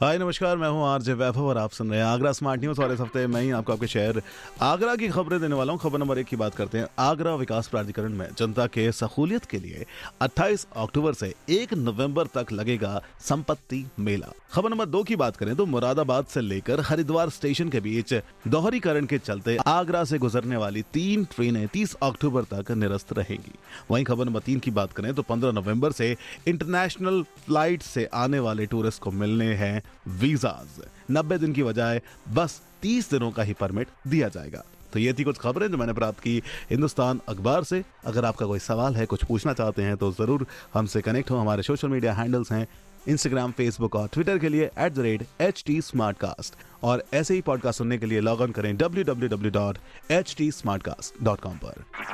हाय, नमस्कार, मैं हूँ आरजे वैभव और आप सुन रहे हैं आगरा स्मार्ट न्यूज़ और इस हफ़्ते मैं ही आपको आपके शहर आगरा की खबरें देने वाला हूँ। खबर नंबर एक की बात करते हैं। आगरा विकास प्राधिकरण में जनता के सहूलियत के लिए 28 अक्टूबर से 1 नवंबर तक लगेगा संपत्ति मेला। खबर नंबर दो की बात करें तो मुरादाबाद से लेकर हरिद्वार स्टेशन के बीच दोहरीकरण के चलते आगरा से गुजरने वाली तीन ट्रेनें 30 अक्टूबर तक निरस्त रहेंगी। वहीं खबर नंबर तीन की बात करें तो पंद्रह नवंबर से इंटरनेशनल फ़्लाइट से आने वाले टूरिस्ट को मिलने हैं वीजाज। 90 दिन की बजाय बस 30 दिनों का ही परमिट दिया जाएगा। तो ये थी कुछ खबरें जो मैंने प्राप्त की हिंदुस्तान अखबार से। अगर आपका कोई सवाल है, कुछ पूछना चाहते हैं तो ज़रूर हमसे कनेक्ट हो। हमारे सोशल मीडिया हैंडल्स हैं इंस्टाग्राम फेसबुक और ट्विटर के लिए at the rate H T और ऐसे ही पॉडकास्ट सुनने के लिए लॉग ऑन करें W W W dot H T smart cast dot com पर।